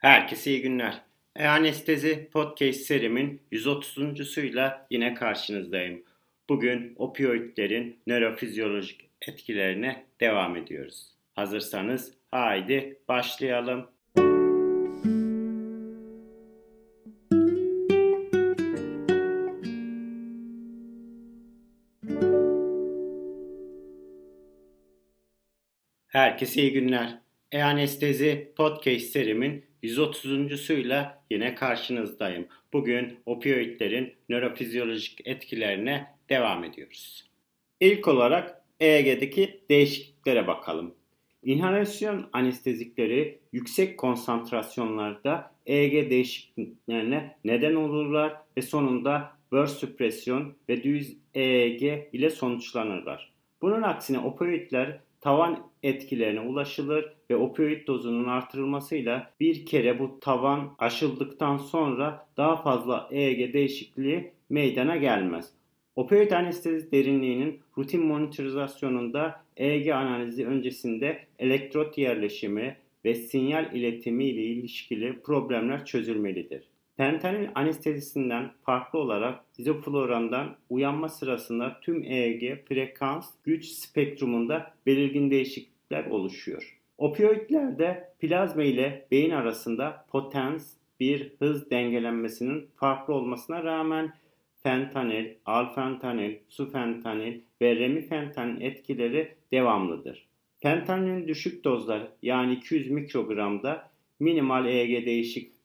Herkese iyi günler. E-Anestezi Podcast serimin 130.suyla yine karşınızdayım. Bugün opioidlerin nörofizyolojik etkilerine devam ediyoruz. Hazırsanız haydi başlayalım. Herkese iyi günler. E-Anestezi Podcast serimin 130.suyla yine karşınızdayım. Bugün opioidlerin nörofizyolojik etkilerine devam ediyoruz. İlk olarak EEG'deki değişikliklere bakalım. İnhalasyon anestezikleri yüksek konsantrasyonlarda EEG değişikliklerine neden olurlar ve sonunda burst süpresyon ve düz EEG ile sonuçlanırlar. Bunun aksine opioidler tavan etkilerine ulaşılır ve opioid dozunun artırılmasıyla bir kere bu tavan aşıldıktan sonra daha fazla EEG değişikliği meydana gelmez. Opioid anestezi derinliğinin rutin monitorizasyonunda EEG analizi öncesinde elektrot yerleşimi ve sinyal iletimi ile ilişkili problemler çözülmelidir. Fentanil anestezisinden farklı olarak izoflorandan uyanma sırasında tüm EEG frekans güç spektrumunda belirgin değişiklikler oluşuyor. Opioidlerde plazma ile beyin arasında potens bir hız dengelenmesinin farklı olmasına rağmen fentanil, alfentanil, sufentanil ve remifentanil etkileri devamlıdır. Fentanilin düşük dozları yani 200 mikrogramda minimal EEG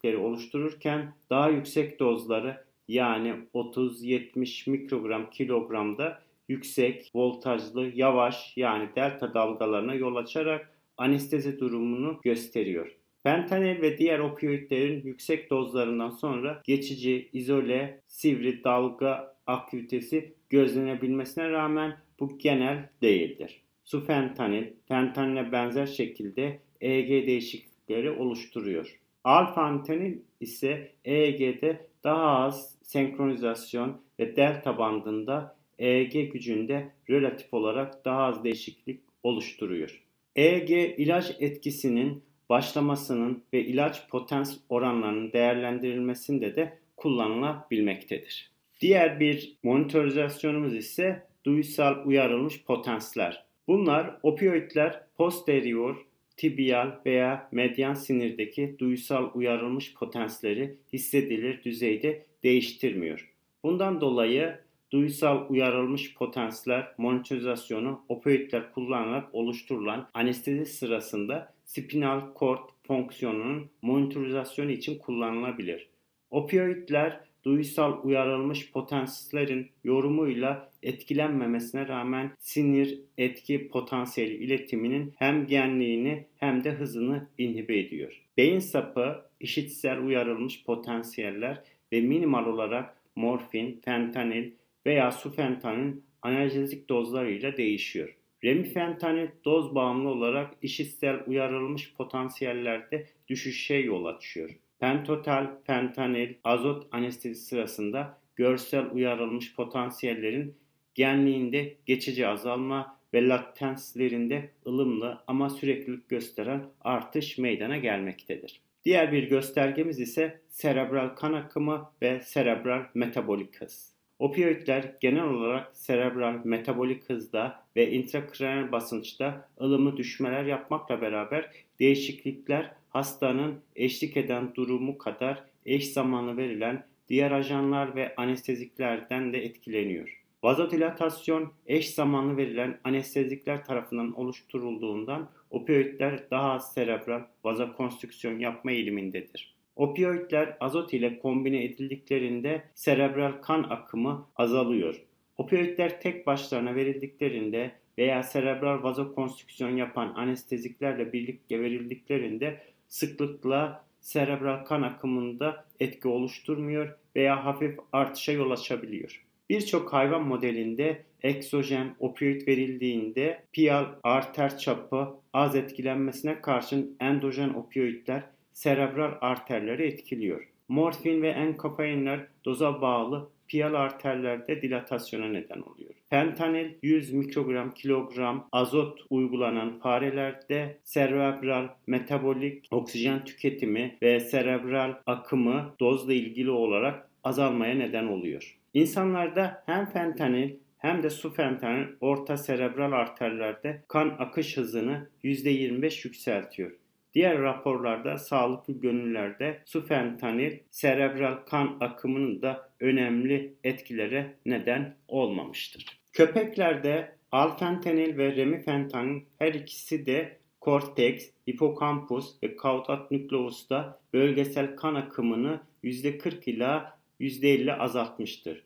değişiklikleri oluştururken daha yüksek dozları yani 30-70 mikrogram kilogramda yüksek voltajlı yavaş yani delta dalgalarına yol açarak anestezi durumunu gösteriyor. Fentanil ve diğer opioidlerin yüksek dozlarından sonra geçici, izole, sivri dalga aktivitesi gözlenebilmesine rağmen bu genel değildir. Sufentanil, fentanile benzer şekilde EEG değişiklikleri oluşturuyor. Alfantanil ise EEG'de daha az senkronizasyon ve delta bandında EEG gücünde relatif olarak daha az değişiklik oluşturuyor. EEG ilaç etkisinin başlamasının ve ilaç potans oranlarının değerlendirilmesinde de kullanılabilmektedir. Diğer bir monitorizasyonumuz ise duysal uyarılmış potensler. Bunlar opioidler posterior, tibial veya medyan sinirdeki duysal uyarılmış potensleri hissedilir düzeyde değiştirmiyor. Bundan dolayı duysal uyarılmış potensler monitorizasyonu opioidler kullanarak oluşturulan anestezi sırasında spinal kort fonksiyonunun monitorizasyonu için kullanılabilir. Opioidler duysal uyarılmış potansiyellerin yorumuyla etkilenmemesine rağmen sinir etki potansiyeli iletiminin hem genliğini hem de hızını inhibe ediyor. Beyin sapı, işitsel uyarılmış potansiyeller ve minimal olarak morfin, fentanil veya sufentanil analjezik dozlarıyla değişiyor. Remifentanil doz bağımlı olarak işitsel uyarılmış potansiyellerde düşüşe yol açıyor. Pentotal, fentanil, azot anestezi sırasında görsel uyarılmış potansiyellerin genliğinde geçici azalma ve latenslerinde ılımlı ama süreklilik gösteren artış meydana gelmektedir. Diğer bir göstergemiz ise serebral kan akımı ve serebral metabolik hız. Opioidler genel olarak serebral metabolik hızda ve intrakraniyal basınçta ılımlı düşmeler yapmakla beraber değişiklikler hastanın eşlik eden durumu kadar eş zamanlı verilen diğer ajanlar ve anesteziklerden de etkileniyor. Vazodilatasyon eş zamanlı verilen anestezikler tarafından oluşturulduğundan opioidler daha az serebral vazokonstrüksiyon yapma eğilimindedir. Opioidler azot ile kombine edildiklerinde serebral kan akımı azalıyor. Opioidler tek başlarına verildiklerinde veya serebral vazokonstrüksiyon yapan anesteziklerle birlikte verildiklerinde sıklıkla serebral kan akımında etki oluşturmuyor veya hafif artışa yol açabiliyor. Birçok hayvan modelinde eksojen opioid verildiğinde pial arter çapı az etkilenmesine karşın endojen opioidler serebral arterleri etkiliyor. Morfin ve enkofeinler doza bağlı piyal arterlerde dilatasyona neden oluyor. Fentanil 100 mikrogram kilogram azot uygulanan farelerde serebral metabolik oksijen tüketimi ve serebral akımı dozla ilgili olarak azalmaya neden oluyor. İnsanlarda hem fentanil hem de su fentanil orta serebral arterlerde kan akış hızını %25 yükseltiyor. Diğer raporlarda sağlıklı gönüllerde su fentanil serebral kan akımının da önemli etkilere neden olmamıştır. Köpeklerde alfentanil ve remifentanil her ikisi de korteks, hipokampus ve kaudat nükleus'ta bölgesel kan akımını %40 ila %50 azaltmıştır.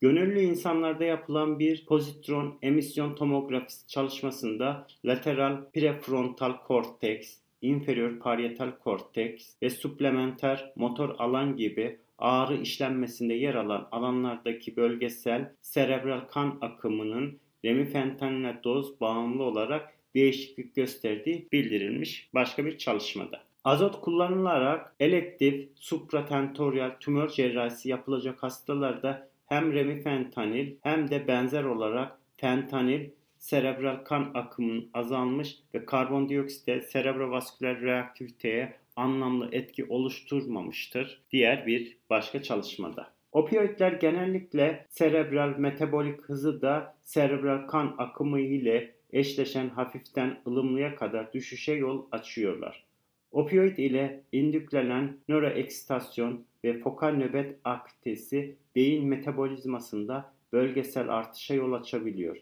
Gönüllü insanlarda yapılan bir pozitron emisyon tomografisi çalışmasında lateral prefrontal korteks, inferior parietal korteks ve suplementer motor alan gibi ağrı işlenmesinde yer alan alanlardaki bölgesel serebral kan akımının remifentanile doz bağımlı olarak değişiklik gösterdiği bildirilmiş başka bir çalışmada. Azot kullanılarak elektif supratentorial tümör cerrahisi yapılacak hastalarda hem remifentanil hem de benzer olarak fentanil serebral kan akımının azalmış ve karbondioksite serebrovasküler reaktiviteye anlamlı etki oluşturmamıştır. Diğer bir başka çalışmada. Opioidler genellikle serebral metabolik hızı da serebral kan akımı ile eşleşen hafiften ılımlıya kadar düşüşe yol açıyorlar. Opioid ile indüklenen nöroeksitasyon ve fokal nöbet aktivitesi beyin metabolizmasında bölgesel artışa yol açabiliyor.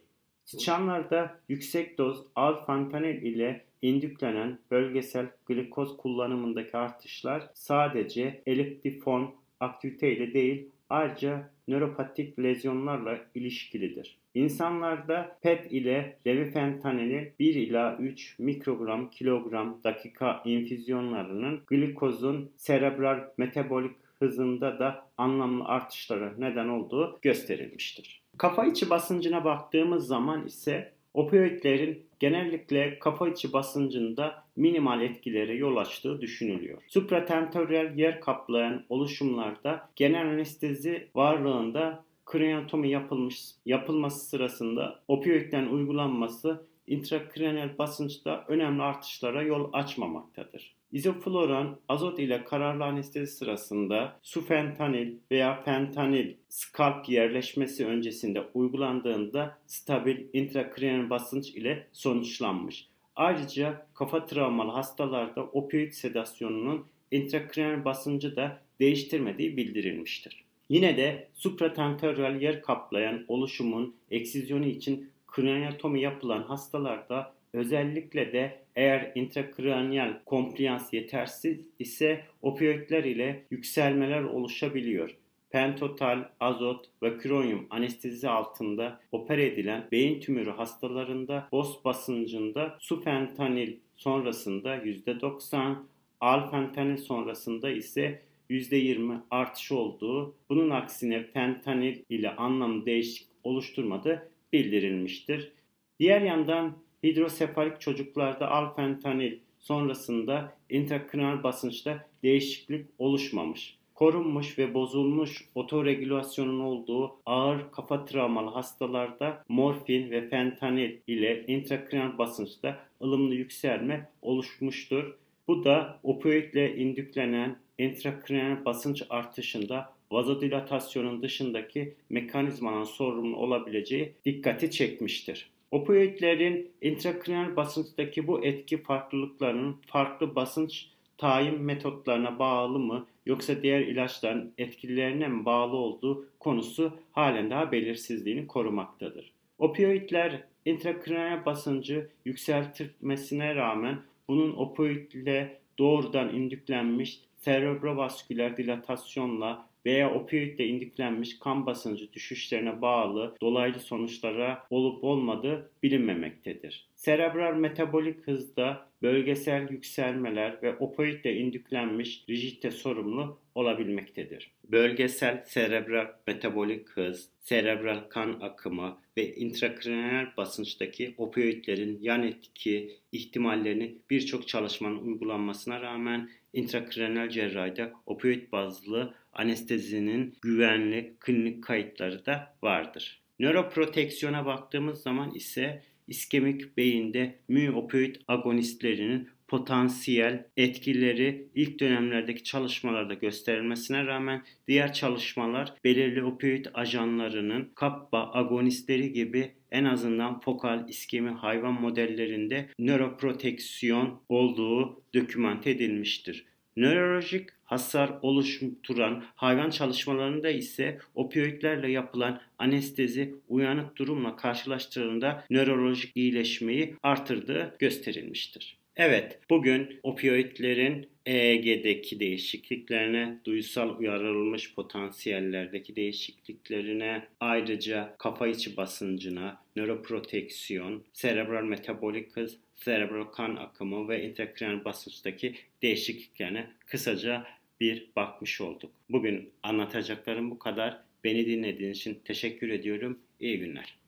Sıçanlarda yüksek doz alfantanil ile indüklenen bölgesel glikoz kullanımındaki artışlar sadece elektifon aktivite ile değil ayrıca nöropatik lezyonlarla ilişkilidir. İnsanlarda PET ile remifentanilin 1 ila 3 mikrogram kilogram dakika infüzyonlarının glikozun serebral metabolik hızında da anlamlı artışlara neden olduğu gösterilmiştir. Kafa içi basıncına baktığımız zaman ise opioidlerin genellikle kafa içi basıncında minimal etkilere yol açtığı düşünülüyor. Supratentorial yer kaplayan oluşumlarda genel anestezi varlığında kraniotomi yapılmış yapılması sırasında opioidden uygulanması intrakraniyal basınçta önemli artışlara yol açmamaktadır. İzofloran azot ile kararlı anestezi sırasında sufentanil veya fentanil skalp yerleşmesi öncesinde uygulandığında stabil intrakraniyal basınç ile sonuçlanmış. Ayrıca kafa travmalı hastalarda opioid sedasyonunun intrakraniyal basıncı da değiştirmediği bildirilmiştir. Yine de supratentorial yer kaplayan oluşumun eksizyonu için kraniotomi yapılan hastalarda özellikle de eğer intrakraniyal kompliyans yetersiz ise opioidler ile yükselmeler oluşabiliyor. Pentotal, azot ve kronyum anestezi altında oper edilen beyin tümörü hastalarında boz basıncında sufentanil sonrasında %90, alfentanil sonrasında ise %20 artış olduğu, bunun aksine fentanil ile anlamlı değişiklik oluşturmadığı bildirilmiştir. Diğer yandan hidrosefalik çocuklarda alfentanil sonrasında intrakranal basınçta değişiklik oluşmamış. Korunmuş ve bozulmuş otoregülasyonun olduğu ağır kafa travmalı hastalarda morfin ve fentanil ile intrakranal basınçta ılımlı yükselme oluşmuştur. Bu da opioidle indüklenen intrakranal basınç artışında vazodilatasyonun dışındaki mekanizmanın sorumlu olabileceği dikkati çekmiştir. Opioidlerin intrakranal basınçtaki bu etki farklılıklarının farklı basınç tayin metotlarına bağlı mı yoksa diğer ilaçların etkilerine mi bağlı olduğu konusu halen daha belirsizliğini korumaktadır. Opioidler intrakranal basıncı yükseltmesine rağmen bunun opioidle doğrudan indüklenmiş serebrovasküler dilatasyonla veya opioidle indiklenmiş kan basıncı düşüşlerine bağlı dolaylı sonuçlara olup olmadığı bilinmemektedir. Serebral metabolik hızda bölgesel yükselmeler ve opioidle indüklenmiş rijite sorumlu olabilmektedir. Bölgesel serebral metabolik hız, serebral kan akımı ve intrakraniyal basınçtaki opioidlerin yan etki ihtimallerini birçok çalışmanın uygulanmasına rağmen intrakraniyal cerrahide opioid bazlı anestezinin güvenli klinik kayıtları da vardır. Nöroproteksiyona baktığımız zaman ise iskemik beyinde opioid agonistlerinin potansiyel etkileri ilk dönemlerdeki çalışmalarda gösterilmesine rağmen diğer çalışmalar belirli opioid ajanlarının kappa agonistleri gibi en azından fokal iskemi hayvan modellerinde nöroproteksiyon olduğu dokümante edilmiştir. Nörolojik hasar oluşturan hayvan çalışmalarında ise opioidlerle yapılan anestezi uyanık durumla karşılaştırıldığında nörolojik iyileşmeyi artırdığı gösterilmiştir. Evet, bugün opioidlerin EEG'deki değişikliklerine, duysal uyarılmış potansiyellerdeki değişikliklerine, ayrıca kafa içi basıncına, nöroproteksiyon, serebral metabolik hız, serebral kan akımı ve intrakraniyal basınçtaki değişikliklerine kısaca bir bakmış olduk. Bugün anlatacaklarım bu kadar. Beni dinlediğiniz için teşekkür ediyorum. İyi günler.